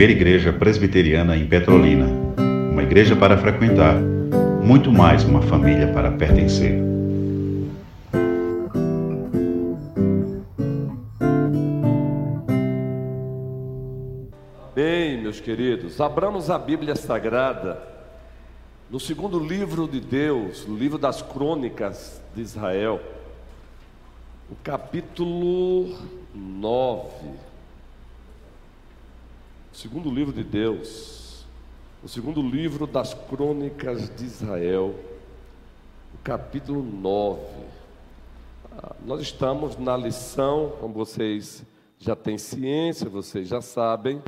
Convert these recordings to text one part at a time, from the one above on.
primeira igreja presbiteriana em Petrolina. Uma igreja para frequentar, muito mais uma família para pertencer. Bem, meus queridos, abramos a Bíblia Sagrada no segundo livro de Deus, o livro das crônicas de Israel, o capítulo 9. Segundo livro de Deus, o segundo livro das crônicas de Israel, o capítulo 9. Ah, nós estamos na lição, como vocês já têm ciência, vocês já sabem,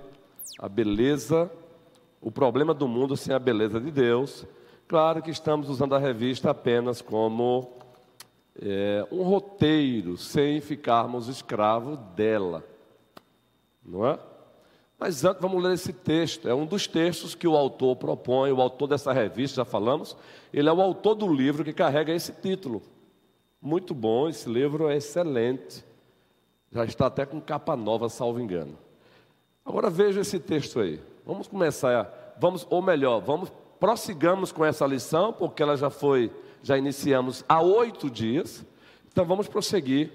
a beleza o problema do mundo sem a beleza de Deus. Claro que estamos usando a revista apenas como é, um roteiro, sem ficarmos escravos dela, não é? Mas antes vamos ler esse texto. É um dos textos que o autor propõe, o autor dessa revista, já falamos. Ele é o autor do livro que carrega esse título. Muito bom, esse livro é excelente. Já está até com capa nova, salvo engano. Agora veja esse texto aí. Vamos começar, vamos, ou melhor, vamos prossigamos com essa lição, porque ela já foi, já iniciamos há oito dias. Então vamos prosseguir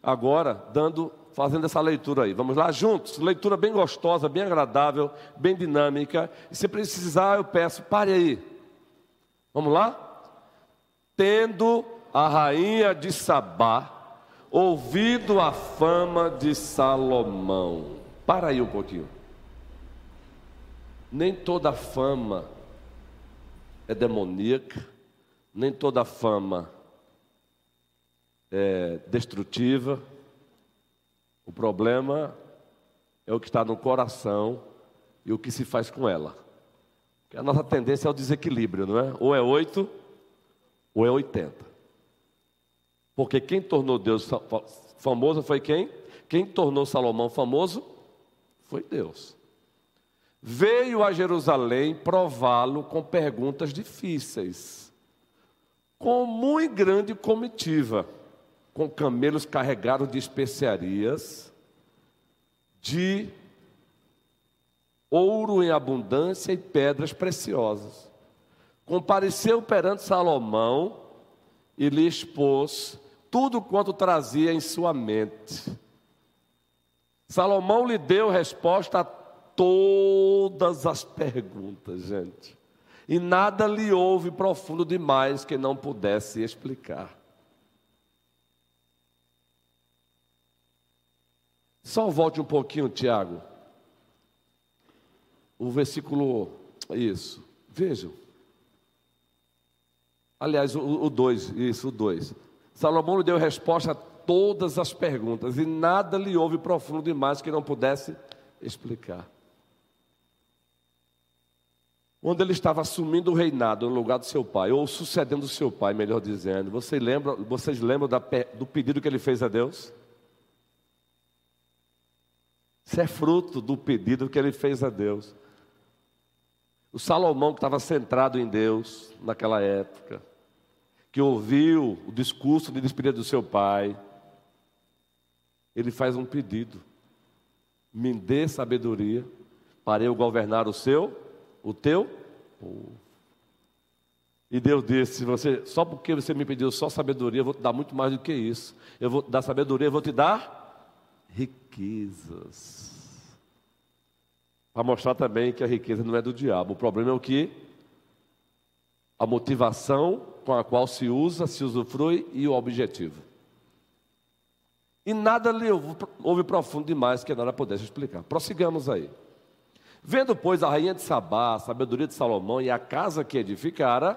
agora, dando, fazendo essa leitura aí. Vamos lá juntos, leitura bem gostosa, bem agradável, bem dinâmica. E se precisar, eu peço, pare aí. Vamos lá? Tendo a rainha de Sabá ouvido a fama de Salomão. Para aí um pouquinho. Nem toda fama é demoníaca, nem toda fama é destrutiva. O problema é o que está no coração e o que se faz com ela. Porque a nossa tendência é o desequilíbrio, não é? Ou é oito, ou é oitenta. Porque quem tornou Deus famoso foi quem? Quem tornou Salomão famoso foi Deus veio a Jerusalém prová-lo com perguntas difíceis, com muito grande comitiva, com camelos carregados de especiarias, de ouro em abundância e pedras preciosas. Compareceu perante Salomão e lhe expôs tudo quanto trazia em sua mente. Salomão lhe deu resposta a todas as perguntas, gente. E nada lhe houve profundo demais que não pudesse explicar. Só volte um pouquinho, Tiago. O versículo. Isso. Vejam. Aliás, o 2, isso, o 2. Salomão lhe deu resposta a todas as perguntas, e nada lhe houve profundo demais que não pudesse explicar onde ele estava assumindo o reinado no lugar do seu pai, ou sucedendo o seu pai, melhor dizendo. Você lembra, vocês lembram da, do pedido que ele fez a Deus? Isso é fruto do pedido que ele fez a Deus. O Salomão, que estava centrado em Deus naquela época, que ouviu o discurso de despedida do seu pai, ele faz um pedido: me dê sabedoria para eu governar o seu o teu povo. E Deus disse: você, só porque você me pediu só sabedoria, eu vou te dar muito mais do que isso. Eu vou te dar sabedoria, eu vou te dar riquezas. Para mostrar também que a riqueza não é do diabo. O problema é o que? A motivação com a qual se usa, se usufrui e o objetivo. E nada lhe houve profundo demais que nada pudesse explicar. Prossigamos aí. Vendo, pois, a rainha de Sabá, a sabedoria de Salomão e a casa que edificara,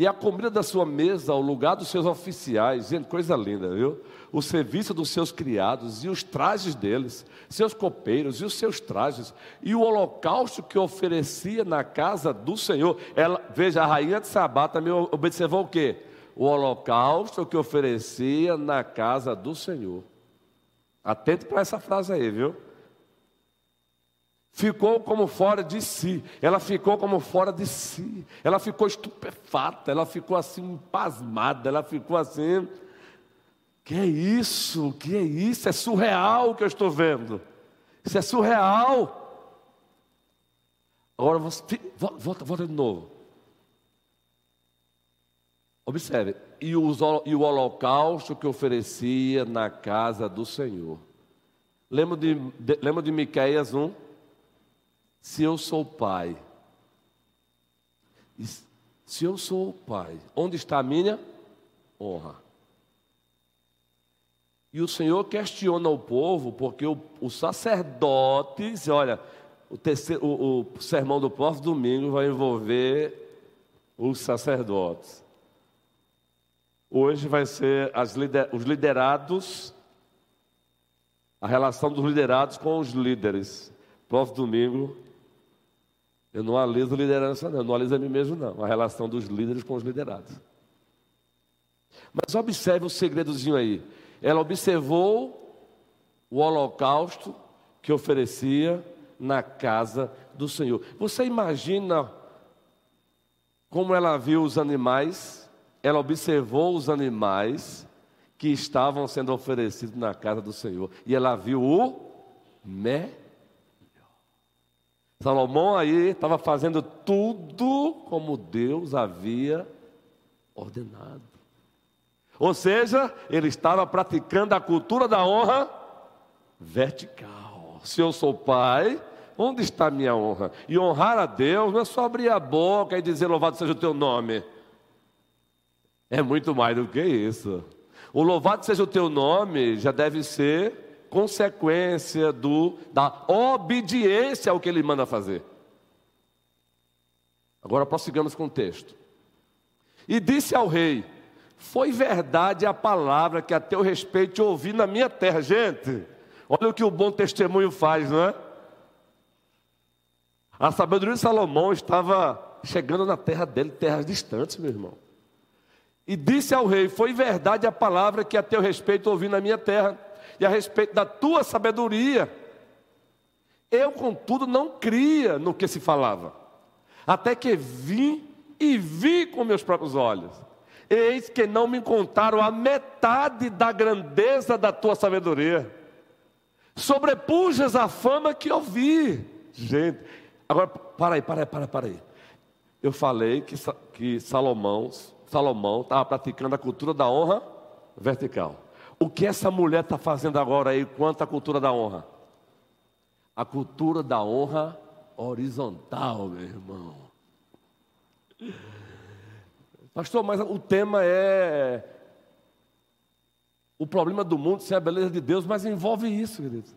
e a comida da sua mesa, o lugar dos seus oficiais, gente, coisa linda, viu? O serviço dos seus criados e os trajes deles, seus copeiros e os seus trajes, e o holocausto que oferecia na casa do Senhor. Ela, veja, a rainha de Sabá também observou o quê? O holocausto que oferecia na casa do Senhor. Atente para essa frase aí, viu? Ficou como fora de si, ela ficou como fora de si, ela ficou estupefata, ela ficou assim pasmada, ela ficou assim, que é isso, que é isso, é surreal o que eu estou vendo, isso é surreal, Agora você. Volta, volta de novo. Observe. E, os, e o holocausto que oferecia na casa do Senhor. Lembra de, de, lembra de Miqueias 1? Se eu sou pai. Se eu sou pai, onde está a minha honra? E o Senhor questiona o povo, porque o, os sacerdotes, olha, o, terceiro, o, o sermão do próximo domingo vai envolver os sacerdotes. Hoje vai ser lider, os liderados, a relação dos liderados com os líderes. Próximo domingo, eu não analiso liderança, não, eu não analiso a mim mesmo, não. A relação dos líderes com os liderados. Mas observe o segredozinho aí. Ela observou o holocausto que oferecia na casa do Senhor. Você imagina como ela viu os animais? Ela observou os animais que estavam sendo oferecidos na casa do Senhor. E ela viu o melhor. Salomão aí estava fazendo tudo como Deus havia ordenado. Ou seja, ele estava praticando a cultura da honra vertical. Se eu sou pai, onde está a minha honra? E honrar a Deus não é só abrir a boca e dizer louvado seja o teu nome. É muito mais do que isso. O louvado seja o teu nome já deve ser consequência do, da obediência ao que ele manda fazer. Agora prossigamos com o texto. E disse ao rei: foi verdade a palavra que a teu respeito ouvi na minha terra. Gente, olha o que o bom testemunho faz, não é? A sabedoria de Salomão estava chegando na terra dele, terras distantes, meu irmão. E disse ao rei: Foi verdade a palavra que a teu respeito ouvi na minha terra, e a respeito da tua sabedoria. Eu, contudo, não cria no que se falava, até que vim e vi com meus próprios olhos Eis que não me contaram a metade da grandeza da tua sabedoria. Sobrepujas a fama que ouvi. Gente, agora, para aí, para aí, para aí, para aí. Eu falei que, que Salomão Salomão estava praticando a cultura da honra vertical. O que essa mulher está fazendo agora aí quanto à cultura da honra? A cultura da honra horizontal, meu irmão. Pastor, mas o tema é o problema do mundo sem a beleza de Deus, mas envolve isso, queridos.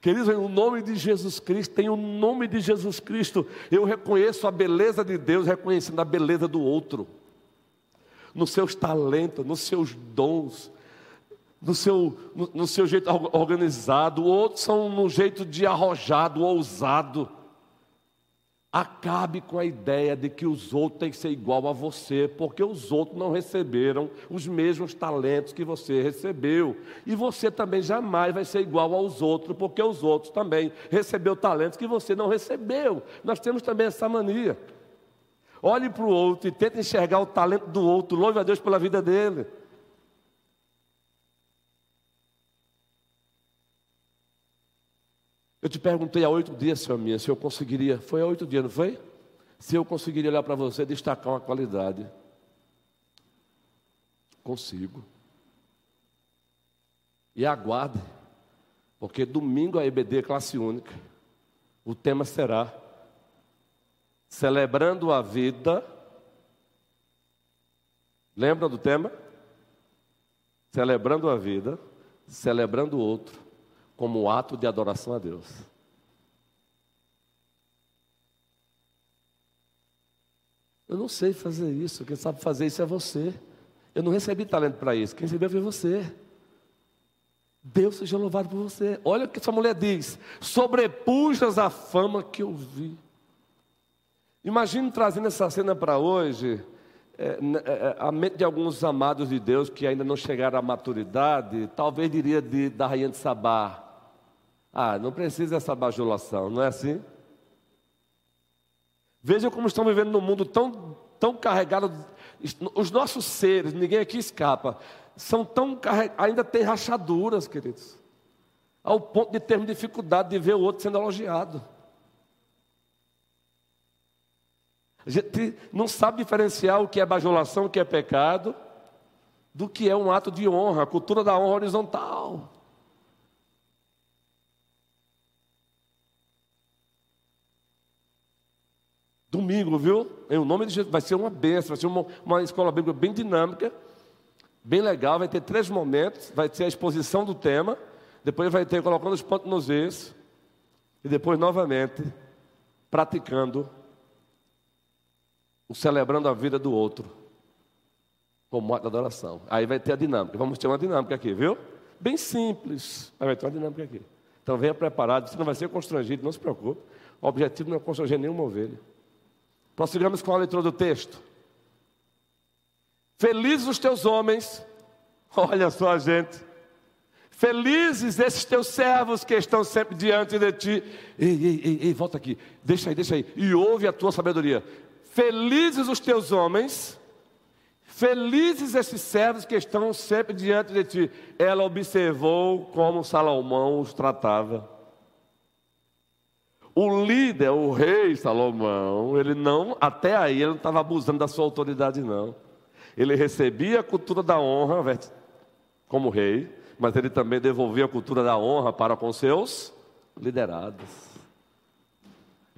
Queridos, o nome de Jesus Cristo, tem o nome de Jesus Cristo. Eu reconheço a beleza de Deus, reconhecendo a beleza do outro. Nos seus talentos, nos seus dons, no seu, no, no seu jeito organizado. Outros são no jeito de arrojado, ousado. Acabe com a ideia de que os outros têm que ser igual a você, porque os outros não receberam os mesmos talentos que você recebeu. E você também jamais vai ser igual aos outros, porque os outros também receberam talentos que você não recebeu. Nós temos também essa mania. Olhe para o outro e tente enxergar o talento do outro. Louve a Deus pela vida dele. Eu te perguntei há oito dias, senhor minha, se eu conseguiria. Foi há oito dias, não foi? Se eu conseguiria olhar para você e destacar uma qualidade. Consigo. E aguarde, porque domingo a EBD é classe única. O tema será Celebrando a Vida. Lembra do tema? Celebrando a vida, celebrando o outro como ato de adoração a Deus. Eu não sei fazer isso, quem sabe fazer isso é você. Eu não recebi talento para isso, quem recebeu foi você. Deus seja louvado por você. Olha o que essa mulher diz: sobrepujas a fama que eu vi. Imagine trazendo essa cena para hoje, é, é, é, a mente de alguns amados de Deus que ainda não chegaram à maturidade, talvez diria de, da rainha de Sabá, ah, não precisa dessa bajulação, não é assim? Veja como estão vivendo num mundo tão, tão carregado. Os nossos seres, ninguém aqui escapa, são tão carregados, ainda tem rachaduras, queridos, ao ponto de termos dificuldade de ver o outro sendo elogiado. A gente não sabe diferenciar o que é bajulação, o que é pecado, do que é um ato de honra, a cultura da honra horizontal. Domingo, viu? Em nome de Jesus, vai ser uma benção, vai ser uma, uma escola bíblica bem dinâmica, bem legal. Vai ter três momentos: vai ter a exposição do tema, depois vai ter colocando os pontos nos is, e depois novamente praticando celebrando a vida do outro como ato de adoração. Aí vai ter a dinâmica. Vamos ter uma dinâmica aqui, viu? Bem simples, vai ter uma dinâmica aqui. Então venha preparado, você não vai ser constrangido, não se preocupe. O objetivo não é constranger nenhuma ovelha. Prossigamos com a leitura do texto. Felizes os teus homens, olha só, gente. Felizes esses teus servos que estão sempre diante de ti. Ei, ei, ei, ei, volta aqui. Deixa aí, deixa aí. E ouve a tua sabedoria. Felizes os teus homens, felizes esses servos que estão sempre diante de ti. Ela observou como Salomão os tratava. O líder, o rei Salomão, ele não, até aí, ele não estava abusando da sua autoridade, não. Ele recebia a cultura da honra como rei, mas ele também devolvia a cultura da honra para com seus liderados.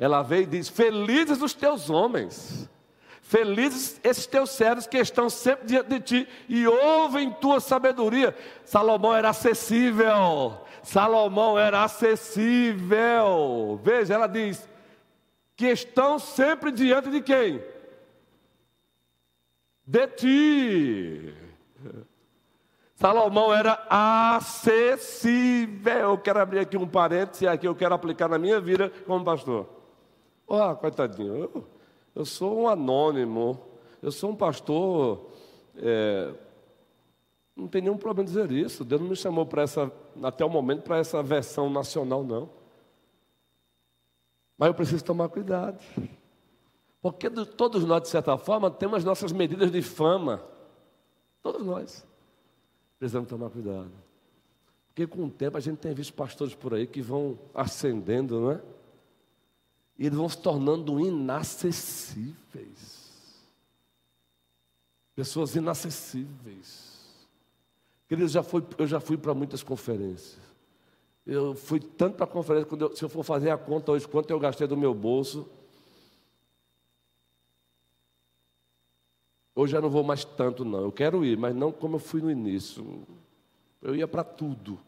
Ela veio e diz: Felizes os teus homens, felizes esses teus servos que estão sempre diante de ti e ouvem tua sabedoria. Salomão era acessível, Salomão era acessível. Veja, ela diz que estão sempre diante de quem? De ti. Salomão era acessível. Eu quero abrir aqui um parêntese aqui eu quero aplicar na minha vida como pastor. Ó, oh, coitadinho, eu, eu, sou um anônimo, eu sou um pastor. É, não tem nenhum problema dizer isso. Deus não me chamou para essa, até o momento, para essa versão nacional, não. Mas eu preciso tomar cuidado. Porque todos nós, de certa forma, temos as nossas medidas de fama. Todos nós. Precisamos tomar cuidado. Porque com o tempo a gente tem visto pastores por aí que vão ascendendo, não é? E eles vão se tornando inacessíveis. Pessoas inacessíveis. Queridos, já fui, eu já fui para muitas conferências. Eu fui tanto para a conferência, quando eu, se eu for fazer a conta hoje, quanto eu gastei do meu bolso. Hoje já não vou mais tanto, não. Eu quero ir, mas não como eu fui no início. Eu ia para tudo.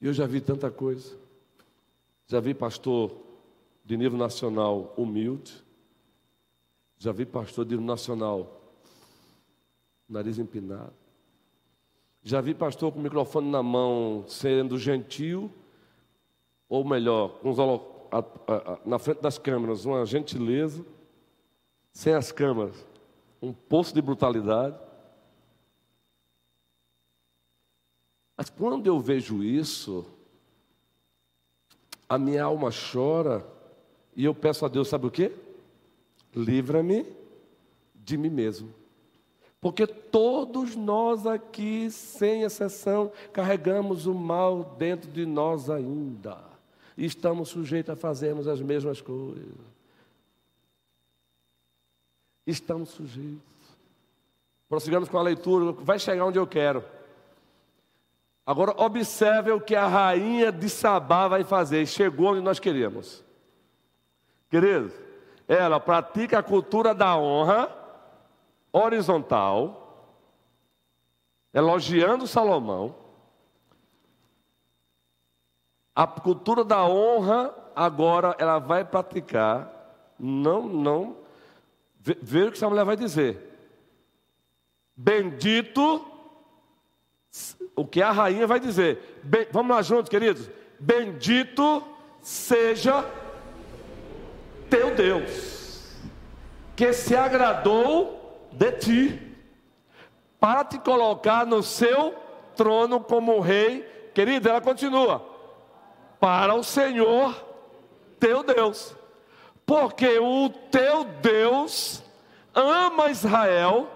E eu já vi tanta coisa. Já vi pastor de nível nacional humilde. Já vi pastor de nacional, nariz empinado. Já vi pastor com o microfone na mão, sendo gentil, ou melhor, com os na frente das câmeras, uma gentileza, sem as câmeras, um poço de brutalidade. Mas quando eu vejo isso, a minha alma chora e eu peço a Deus, sabe o quê? livra-me de mim mesmo. Porque todos nós aqui, sem exceção, carregamos o mal dentro de nós ainda. E estamos sujeitos a fazermos as mesmas coisas. Estamos sujeitos. Prossigamos com a leitura, vai chegar onde eu quero. Agora, observe o que a rainha de Sabá vai fazer. Chegou onde nós queríamos. Queridos, ela pratica a cultura da honra horizontal, elogiando Salomão. A cultura da honra agora ela vai praticar, não, não, ver o que essa mulher vai dizer. Bendito, o que a rainha vai dizer. vamos lá juntos, queridos. Bendito seja teu Deus, que se agradou de ti, para te colocar no seu trono como rei. Querida, ela continua: para o Senhor teu Deus, porque o teu Deus ama Israel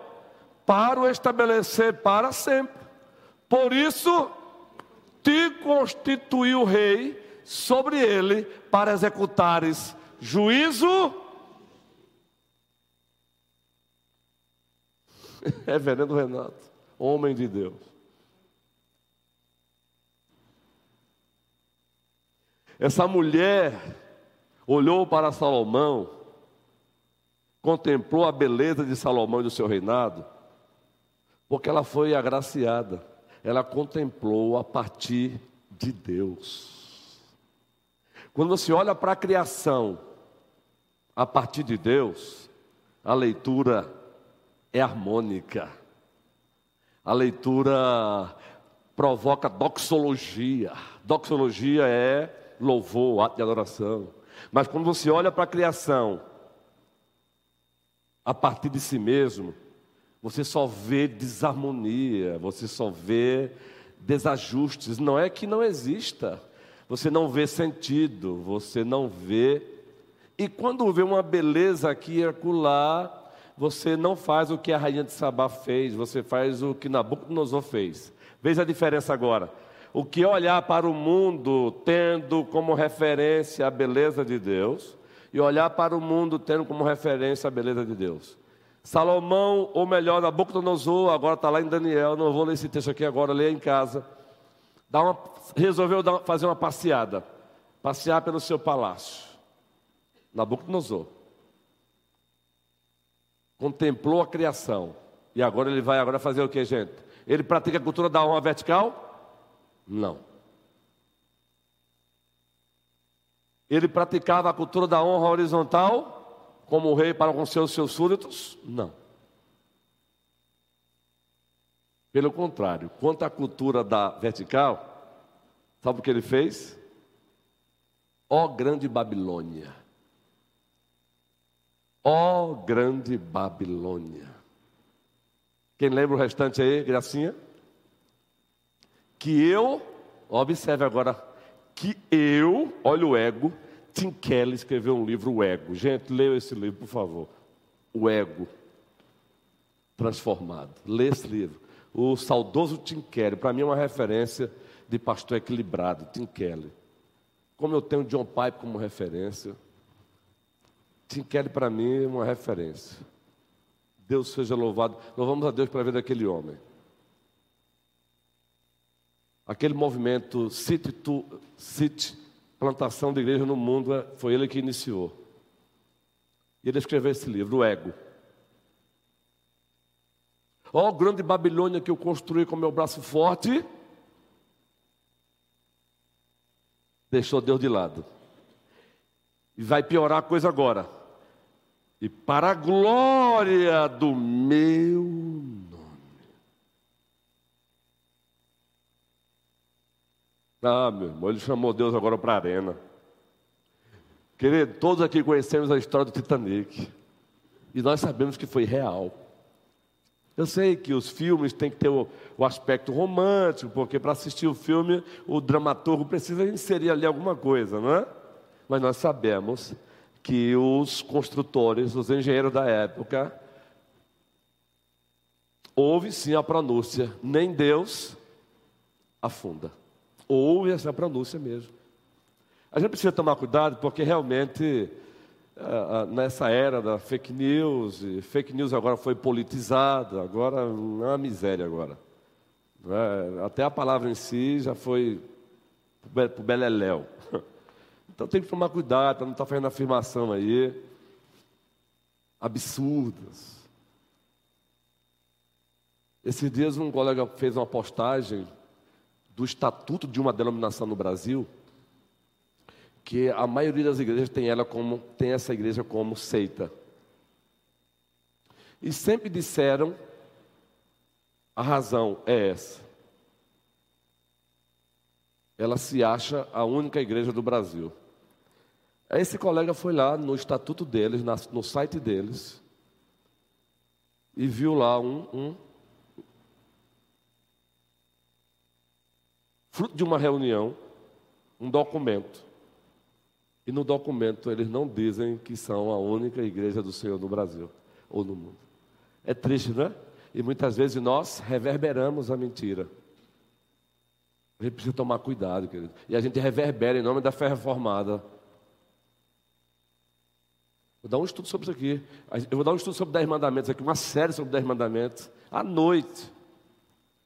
para o estabelecer para sempre. Por isso, te constituiu rei sobre ele para executares juízo. Reverendo Renato, homem de Deus. Essa mulher olhou para Salomão, contemplou a beleza de Salomão e do seu reinado, porque ela foi agraciada, ela contemplou a partir de Deus. Quando você olha para a criação a partir de Deus, a leitura é harmônica. A leitura provoca doxologia. Doxologia é louvor, ato de adoração. Mas quando você olha para a criação, a partir de si mesmo, você só vê desarmonia, você só vê desajustes. Não é que não exista, você não vê sentido, você não vê. E quando vê uma beleza aqui e acolá, você não faz o que a rainha de Sabá fez, você faz o que Nabucodonosor fez. Veja a diferença agora. O que olhar para o mundo tendo como referência a beleza de Deus, e olhar para o mundo tendo como referência a beleza de Deus. Salomão, ou melhor, Nabucodonosor, agora está lá em Daniel, não vou ler esse texto aqui agora, leia em casa. Uma, resolveu dar, fazer uma passeada, passear pelo seu palácio. Nabucodonosor contemplou a criação. E agora ele vai agora fazer o que, gente? Ele pratica a cultura da honra vertical? Não. Ele praticava a cultura da honra horizontal, como o rei para com seus, seus súditos? Não. Pelo contrário, quanto à cultura da vertical, sabe o que ele fez? Ó grande Babilônia. Ó grande Babilônia. Quem lembra o restante aí, Gracinha? Que eu, observe agora, que eu, olha o ego, Tim Kelly escreveu um livro, O Ego. Gente, leia esse livro, por favor. O Ego Transformado. Lê esse livro. O saudoso Tim Kelly, para mim é uma referência de pastor equilibrado, Tim Kelly. Como eu tenho John Pipe como referência, Tim Kelly para mim é uma referência. Deus seja louvado. Louvamos a Deus pela vida daquele homem. Aquele movimento City, to, City plantação de igreja no mundo, é, foi ele que iniciou. E ele escreveu esse livro, O Ego. Ó oh, grande Babilônia que eu construí com meu braço forte, deixou Deus de lado. E vai piorar a coisa agora. E para a glória do meu Ah, meu irmão, ele chamou Deus agora para a arena. Querido, todos aqui conhecemos a história do Titanic. E nós sabemos que foi real. Eu sei que os filmes têm que ter o, o aspecto romântico, porque para assistir o filme, o dramaturgo precisa inserir ali alguma coisa, não é? mas nós sabemos que os construtores, os engenheiros da época, houve sim a pronúncia, nem Deus afunda. Houve essa pronúncia mesmo. A gente precisa tomar cuidado porque realmente nessa era da fake news, e fake news agora foi politizada, agora é uma miséria agora. É? Até a palavra em si já foi para o beleléu. Então tem que tomar cuidado não estar tá fazendo afirmação aí absurdas. Esses dias um colega fez uma postagem do estatuto de uma denominação no Brasil, que a maioria das igrejas tem ela como tem essa igreja como seita. E sempre disseram a razão é essa. Ela se acha a única igreja do Brasil. Esse colega foi lá no estatuto deles, no site deles, e viu lá um, um fruto de uma reunião, um documento. E no documento eles não dizem que são a única igreja do Senhor no Brasil ou no mundo. É triste, não é? E muitas vezes nós reverberamos a mentira. A gente precisa tomar cuidado, querido. E a gente reverbera em nome da fé reformada. Vou dar um estudo sobre isso aqui. Eu vou dar um estudo sobre dez mandamentos aqui, uma série sobre dez mandamentos, à noite.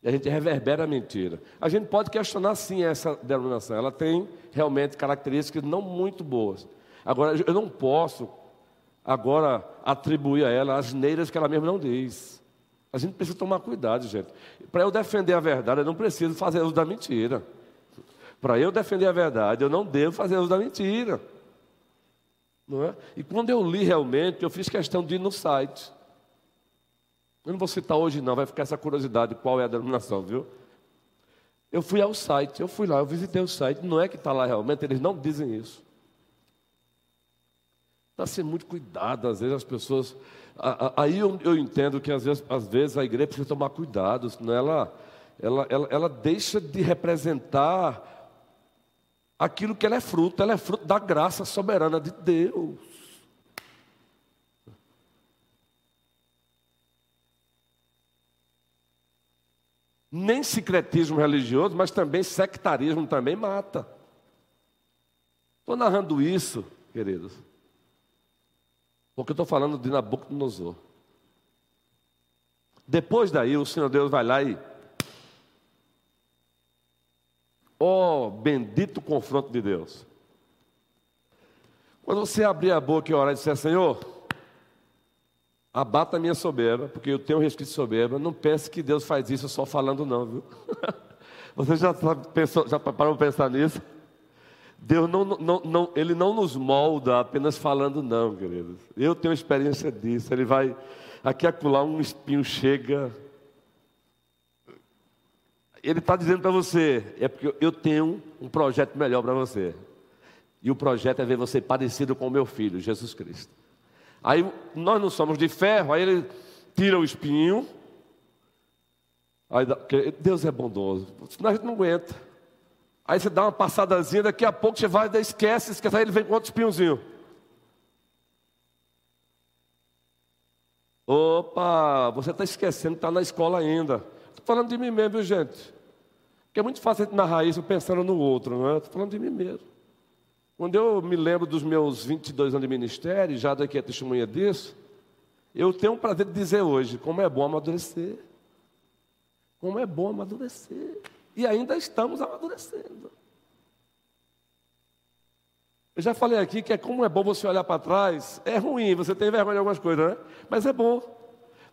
E a gente reverbera a mentira. A gente pode questionar sim essa denominação. Ela tem realmente características não muito boas. Agora, eu não posso agora atribuir a ela as neiras que ela mesma não diz. A gente precisa tomar cuidado, gente. Para eu defender a verdade, eu não preciso fazer uso da mentira. Para eu defender a verdade, eu não devo fazer uso da mentira. Não é? E quando eu li realmente, eu fiz questão de ir no site. Eu não vou citar hoje, não, vai ficar essa curiosidade qual é a denominação, viu? Eu fui ao site, eu fui lá, eu visitei o site, não é que está lá realmente, eles não dizem isso. Está sendo muito cuidado, às vezes as pessoas. Aí eu, eu entendo que às vezes, às vezes a igreja precisa tomar cuidado, senão ela, ela, ela, ela deixa de representar aquilo que ela é fruto, ela é fruto da graça soberana de Deus. Nem secretismo religioso, mas também sectarismo também mata. Estou narrando isso, queridos, porque estou falando de Nabucodonosor. Depois daí, o Senhor Deus vai lá e. Oh, bendito confronto de Deus. Quando você abrir a boca e orar e disser, Senhor, abata a minha soberba, porque eu tenho um resquício de soberba, não pense que Deus faz isso só falando, não, viu? Você já, pensou, já parou para pensar nisso? Deus não, não, não, ele não nos molda apenas falando, não, queridos. Eu tenho experiência disso. Ele vai, aqui acolá, um espinho chega. Ele está dizendo para você, é porque eu tenho um projeto melhor para você. E o projeto é ver você parecido com o meu filho, Jesus Cristo. Aí nós não somos de ferro, aí ele tira o espinho. Aí, Deus é bondoso, senão a gente não aguenta. Aí você dá uma passadazinha, daqui a pouco você vai, esquece, esquece, aí ele vem com outro espinhozinho. Opa, você está esquecendo, está na escola ainda. Estou falando de mim mesmo, viu, gente? Porque é muito fácil a gente narrar isso pensando no outro, não é? Estou falando de mim mesmo. Quando eu me lembro dos meus 22 anos de ministério, já daqui a testemunha disso, eu tenho o prazer de dizer hoje como é bom amadurecer. Como é bom amadurecer. E ainda estamos amadurecendo. Eu já falei aqui que é como é bom você olhar para trás. É ruim, você tem vergonha de algumas coisas, né? Mas é bom.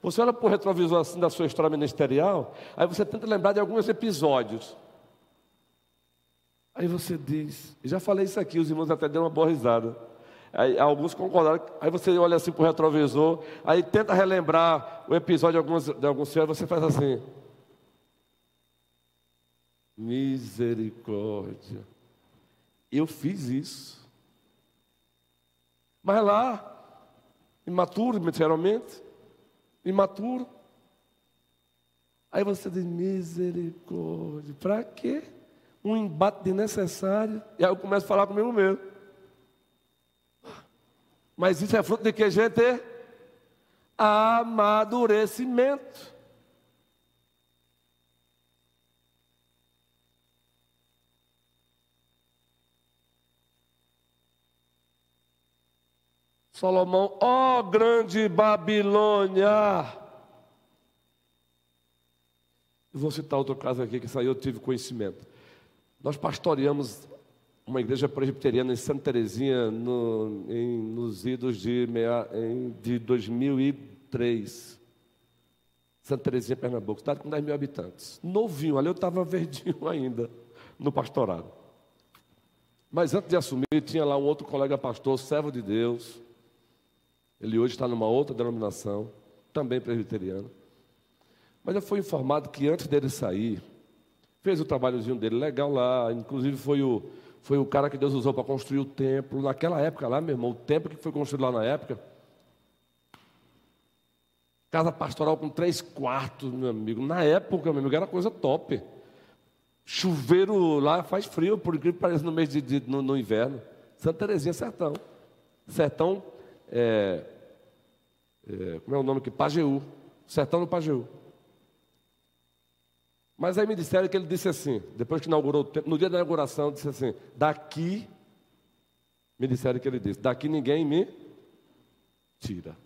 Você olha para o retrovisor assim da sua história ministerial, aí você tenta lembrar de alguns episódios. Aí você diz, já falei isso aqui, os irmãos até deram uma boa risada. Aí, alguns concordaram, aí você olha assim para o retrovisor, aí tenta relembrar o episódio de alguns, de alguns você faz assim. Misericórdia. Eu fiz isso. Mas lá, imaturo, materialmente, imaturo. Aí você diz, misericórdia, para quê? Um embate desnecessário. E aí eu começo a falar comigo mesmo. Mas isso é fruto de que, gente? Amadurecimento. Salomão, ó oh, grande Babilônia. Eu vou citar outro caso aqui que saiu, eu tive conhecimento. Nós pastoreamos uma igreja presbiteriana em Santa Terezinha no, em, nos idos de, meia, em, de 2003. Santa Terezinha, Pernambuco, cidade com 10 mil habitantes. Novinho, ali eu estava verdinho ainda no pastorado. Mas antes de assumir, tinha lá um outro colega pastor, servo de Deus, ele hoje está numa outra denominação, também presbiteriana. Mas eu fui informado que antes dele sair, fez o trabalhozinho dele legal lá, inclusive foi o, foi o cara que Deus usou para construir o templo. Naquela época lá, meu irmão, o templo que foi construído lá na época, casa pastoral com três quartos, meu amigo. Na época, meu amigo, era coisa top. Chuveiro lá faz frio, por incrível que pareça, no mês de, de no, no, inverno. Santa Terezinha, sertão. Sertão é, é, como é o nome aqui? Pajeú, sertão do Pajeú. Mas aí me disseram que ele disse assim, depois que inaugurou, no dia da inauguração, disse assim: daqui, me disseram que ele disse: daqui ninguém me tira.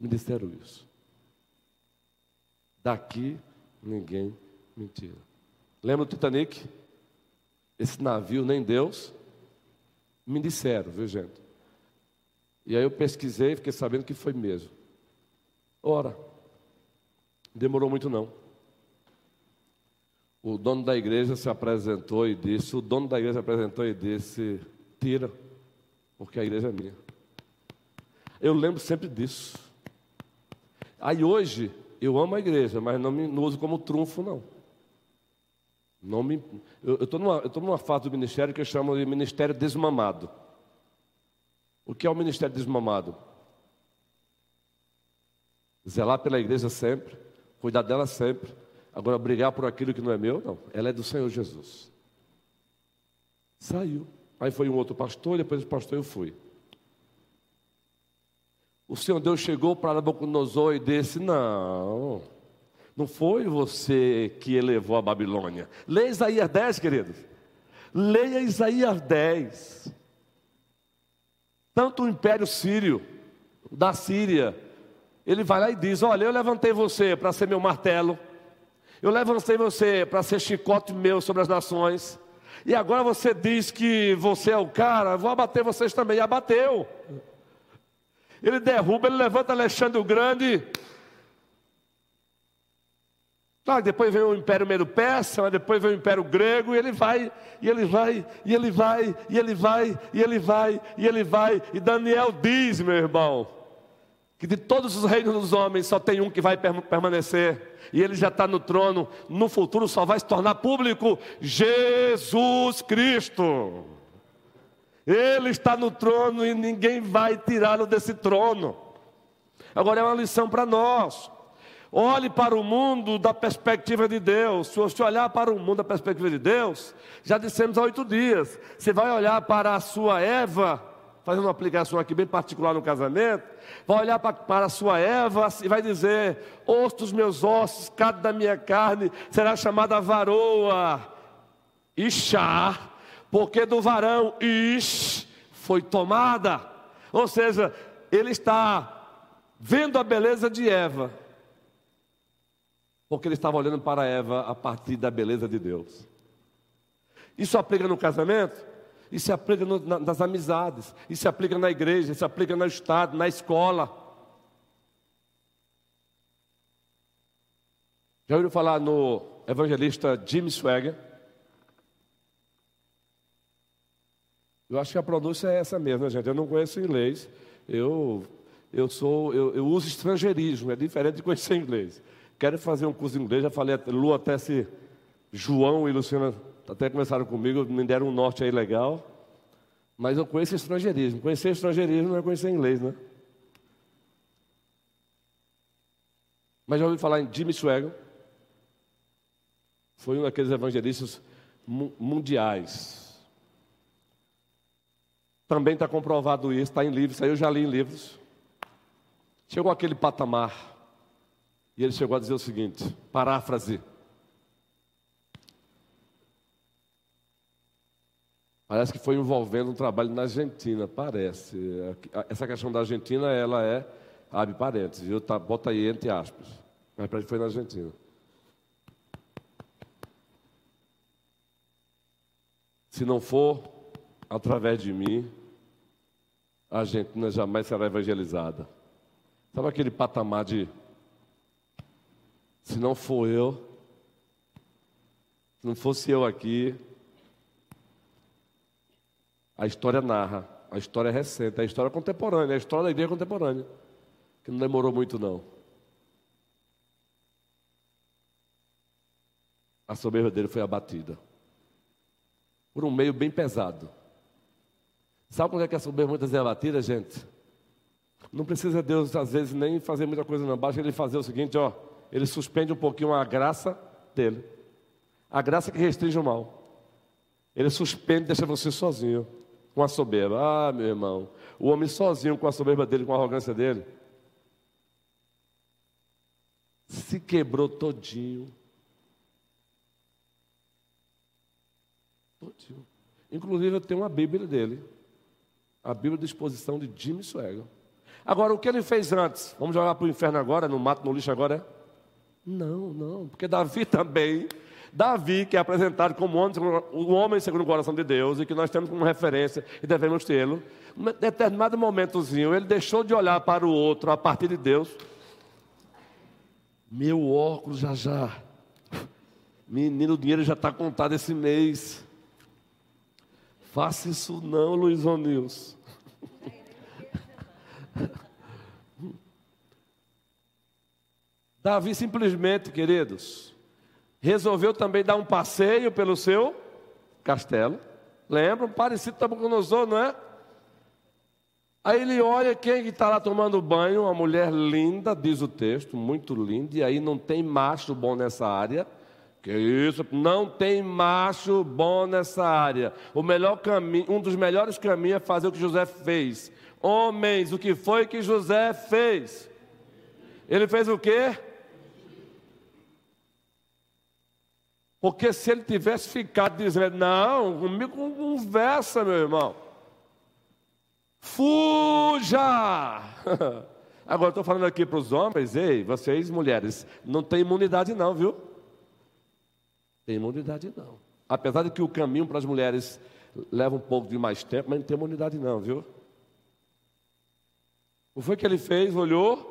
Me disseram isso. Daqui ninguém me tira. Lembra do Titanic? Esse navio nem Deus me disseram, viu gente? E aí eu pesquisei e fiquei sabendo que foi mesmo. Ora, demorou muito não. O dono da igreja se apresentou e disse, o dono da igreja se apresentou e disse, tira, porque a igreja é minha. Eu lembro sempre disso. Aí hoje, eu amo a igreja, mas não me não uso como trunfo, não. não me, eu estou numa, numa fase do ministério que eu chamo de ministério desmamado. O que é o ministério desmamado? Zelar pela igreja sempre, cuidar dela sempre. Agora, brigar por aquilo que não é meu, não. Ela é do Senhor Jesus. Saiu. Aí foi um outro pastor, depois o pastor eu fui. O Senhor Deus chegou para Nabucodonosor e disse: Não, não foi você que elevou a Babilônia. Leia Isaías 10, queridos. Leia Isaías 10. Tanto o império sírio, da Síria, ele vai lá e diz: Olha, eu levantei você para ser meu martelo, eu levantei você para ser chicote meu sobre as nações, e agora você diz que você é o cara, vou abater vocês também. E abateu. Ele derruba, ele levanta Alexandre o Grande. Ah, depois vem o Império Medo Persa, depois vem o Império Grego, e ele vai, e ele vai, e ele vai, e ele vai, e ele vai, e ele vai. E Daniel diz, meu irmão, que de todos os reinos dos homens só tem um que vai permanecer, e ele já está no trono, no futuro só vai se tornar público: Jesus Cristo. Ele está no trono e ninguém vai tirá-lo desse trono. Agora é uma lição para nós. Olhe para o mundo da perspectiva de Deus. Se você olhar para o mundo da perspectiva de Deus, já dissemos há oito dias, você vai olhar para a sua Eva, fazendo uma aplicação aqui bem particular no casamento, vai olhar para, para a sua Eva e vai dizer: osso dos meus ossos, carne da minha carne, será chamada varoa, Ixá, porque do varão Ish foi tomada. Ou seja, ele está vendo a beleza de Eva porque ele estava olhando para Eva a partir da beleza de Deus. Isso aplica no casamento, isso se aplica no, na, nas amizades, isso se aplica na igreja, isso se aplica no estado, na escola. Já ouviram falar no evangelista Jim Swagger? Eu acho que a pronúncia é essa mesmo, né, gente. Eu não conheço inglês. Eu, eu sou, eu, eu uso estrangeirismo, é diferente de conhecer inglês. Quero fazer um curso de inglês, já falei, Lu, até se João e Luciana até começaram comigo, me deram um norte aí legal. Mas eu conheço estrangeirismo. Conhecer estrangeirismo não é conhecer inglês, né? Mas já ouvi falar em Jimmy Swaggart. Foi um daqueles evangelistas mundiais. Também está comprovado isso, está em livros, aí eu já li em livros. Chegou aquele patamar e ele chegou a dizer o seguinte: paráfrase. Parece que foi envolvendo um trabalho na Argentina, parece. Essa questão da Argentina, ela é, abre parênteses, viu? Tá, bota aí entre aspas. Mas parece que foi na Argentina. Se não for através de mim, a Argentina jamais será evangelizada. Sabe aquele patamar de se não for eu, se não fosse eu aqui, a história narra, a história é recente, a história é contemporânea, a história da igreja contemporânea, que não demorou muito não. A soberba dele foi abatida por um meio bem pesado. Sabe quando é que a soberba muitas vezes é abatida, gente? Não precisa Deus, às vezes, nem fazer muita coisa, não. Basta ele fazer o seguinte, ó ele suspende um pouquinho a graça dele. A graça que restringe o mal. Ele suspende, deixa você sozinho com a soberba. Ah, meu irmão, o homem sozinho com a soberba dele, com a arrogância dele. se quebrou todinho. Todinho. Inclusive, eu tenho uma Bíblia dele. A Bíblia de exposição de Jimmy Swagger. Agora, o que ele fez antes? Vamos jogar para o inferno agora, no mato, no lixo agora? Não, não, porque Davi também. Davi, que é apresentado como o homem segundo o coração de Deus e que nós temos como referência e devemos tê-lo, em determinado momentozinho, ele deixou de olhar para o outro a partir de Deus. Meu óculos já já. Menino, o dinheiro já está contado esse mês. Faça isso não, Luiz Onils. Davi simplesmente, queridos, resolveu também dar um passeio pelo seu castelo. Lembram? Parecido com Nabucodonosor, não é? Aí ele olha quem está lá tomando banho, uma mulher linda, diz o texto, muito linda, e aí não tem macho bom nessa área. Que isso? Não tem macho bom nessa área. O melhor caminho, um dos melhores caminhos é fazer o que José fez. Homens, o que foi que José fez? Ele fez o quê? Porque se ele tivesse ficado dizendo, não, comigo conversa, meu irmão. Fuja! Agora estou falando aqui para os homens, ei, vocês mulheres, não tem imunidade não, viu? Tem imunidade não. Apesar de que o caminho para as mulheres leva um pouco de mais tempo, mas não tem imunidade não, viu? O que foi que ele fez? Olhou.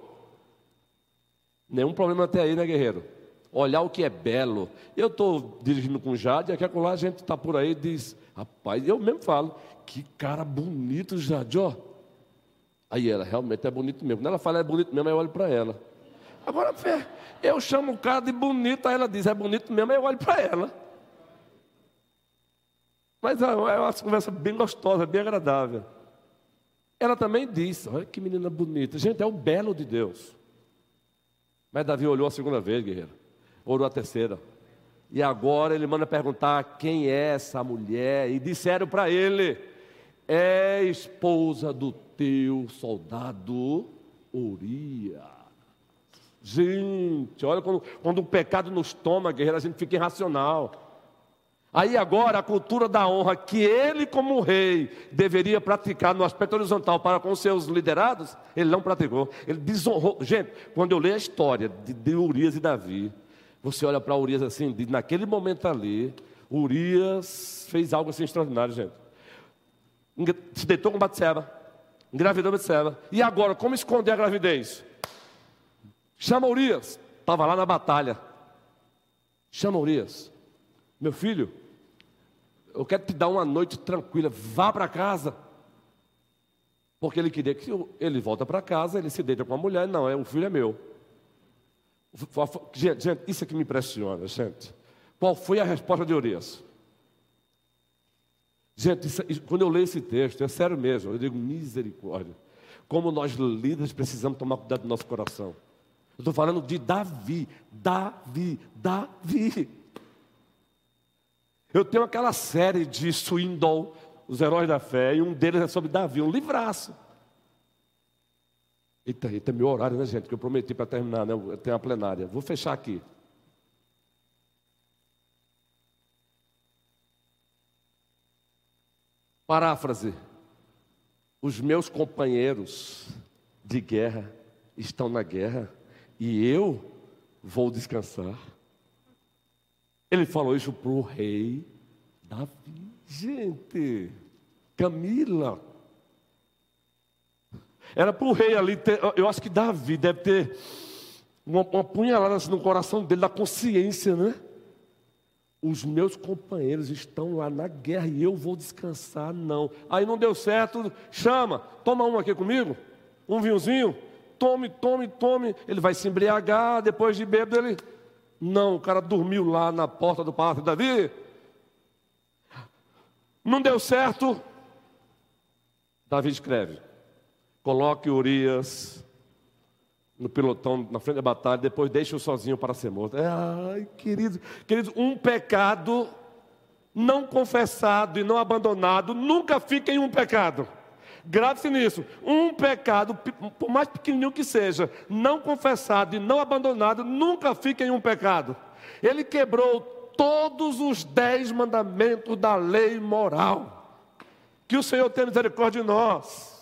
Nenhum problema até aí, né, guerreiro? Olhar o que é belo. Eu estou dirigindo com Jade, aqui a gente está por aí e diz, rapaz, eu mesmo falo, que cara bonito, Jade, ó. Aí ela, realmente é bonito mesmo. Quando ela fala é bonito mesmo, eu olho para ela. Agora, eu chamo o cara de bonito, aí ela diz, é bonito mesmo, aí eu olho para ela. Mas é, é uma conversa bem gostosa, bem agradável. Ela também disse: Olha que menina bonita. Gente, é o belo de Deus. Mas Davi olhou a segunda vez, guerreiro. Orou a terceira. E agora ele manda perguntar quem é essa mulher. E disseram para ele: É esposa do teu soldado Urias. Gente, olha quando, quando o pecado nos toma, guerreiro, a gente fica irracional. Aí agora a cultura da honra que ele, como rei, deveria praticar no aspecto horizontal para com seus liderados, ele não praticou. Ele desonrou. Gente, quando eu leio a história de, de Urias e Davi, você olha para Urias assim, naquele momento ali, Urias fez algo assim extraordinário, gente. Se deitou com Batseba, engravidou Batseba. E agora, como esconder a gravidez? Chama Urias, estava lá na batalha. Chama Urias. Meu filho, eu quero te dar uma noite tranquila, vá para casa. Porque ele queria que ele volta para casa, ele se deita com a mulher, não, é, o filho é meu. Gente, isso é que me impressiona, gente. Qual foi a resposta de Urias? Gente, isso, quando eu leio esse texto, é sério mesmo, eu digo misericórdia. Como nós líderes precisamos tomar cuidado do nosso coração. Eu estou falando de Davi, Davi, Davi. Eu tenho aquela série de Swindoll, Os Heróis da Fé, e um deles é sobre Davi, um livraço. Eita, eita, é meu horário, né, gente? Que eu prometi para terminar, né? Eu tenho a plenária. Vou fechar aqui. Paráfrase. Os meus companheiros de guerra estão na guerra e eu vou descansar. Ele falou isso para o rei Davi. Gente, Camila. Era para o rei ali ter. Eu acho que Davi deve ter uma, uma punhalada assim no coração dele, da consciência, né? Os meus companheiros estão lá na guerra e eu vou descansar, não. Aí não deu certo, chama, toma um aqui comigo, um vinhozinho, tome, tome, tome. Ele vai se embriagar, depois de bêbado ele não, o cara dormiu lá na porta do palácio de Davi. Não deu certo. Davi escreve: coloque Urias no pelotão na frente da batalha, depois deixe-o sozinho para ser morto. Ai, querido, querido, um pecado não confessado e não abandonado nunca fica em um pecado. Grave-se nisso. Um pecado, por mais pequenininho que seja, não confessado e não abandonado, nunca fica em um pecado. Ele quebrou todos os dez mandamentos da lei moral. Que o Senhor tenha misericórdia de nós.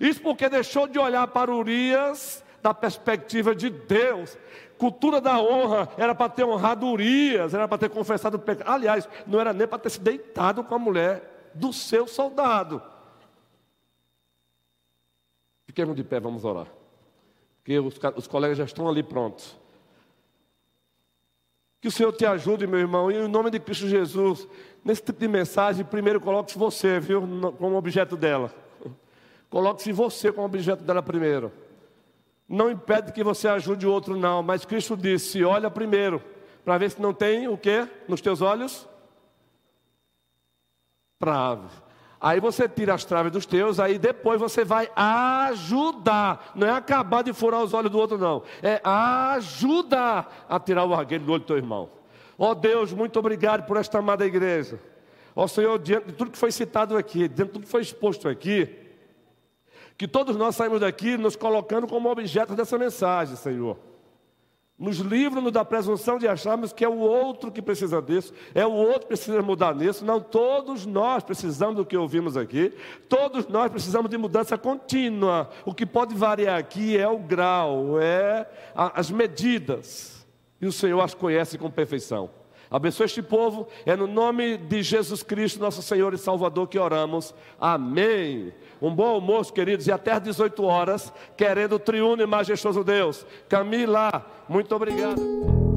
Isso porque deixou de olhar para Urias da perspectiva de Deus. Cultura da honra era para ter honrado Urias, era para ter confessado o pecado. Aliás, não era nem para ter se deitado com a mulher do seu soldado. Fiquemos de pé, vamos orar. Porque os, os colegas já estão ali prontos. Que o Senhor te ajude, meu irmão, e em nome de Cristo Jesus, nesse tipo de mensagem, primeiro coloque-se você, viu, como objeto dela. Coloque-se você como objeto dela primeiro. Não impede que você ajude o outro, não, mas Cristo disse: olha primeiro, para ver se não tem o que nos teus olhos? Trave. Aí você tira as traves dos teus, aí depois você vai ajudar. Não é acabar de furar os olhos do outro, não. É ajudar a tirar o argueiro do olho do teu irmão. Ó oh Deus, muito obrigado por esta amada igreja. Ó oh Senhor, diante de tudo que foi citado aqui, diante de tudo que foi exposto aqui, que todos nós saímos daqui nos colocando como objeto dessa mensagem, Senhor. Nos livra-nos da presunção de acharmos que é o outro que precisa disso, é o outro que precisa mudar nisso. Não, todos nós precisamos do que ouvimos aqui, todos nós precisamos de mudança contínua. O que pode variar aqui é o grau, é as medidas, e o Senhor as conhece com perfeição. Abençoe este povo, é no nome de Jesus Cristo, nosso Senhor e Salvador, que oramos. Amém. Um bom almoço, queridos, e até às 18 horas, querendo o triuno e majestoso Deus. Camila, muito obrigado.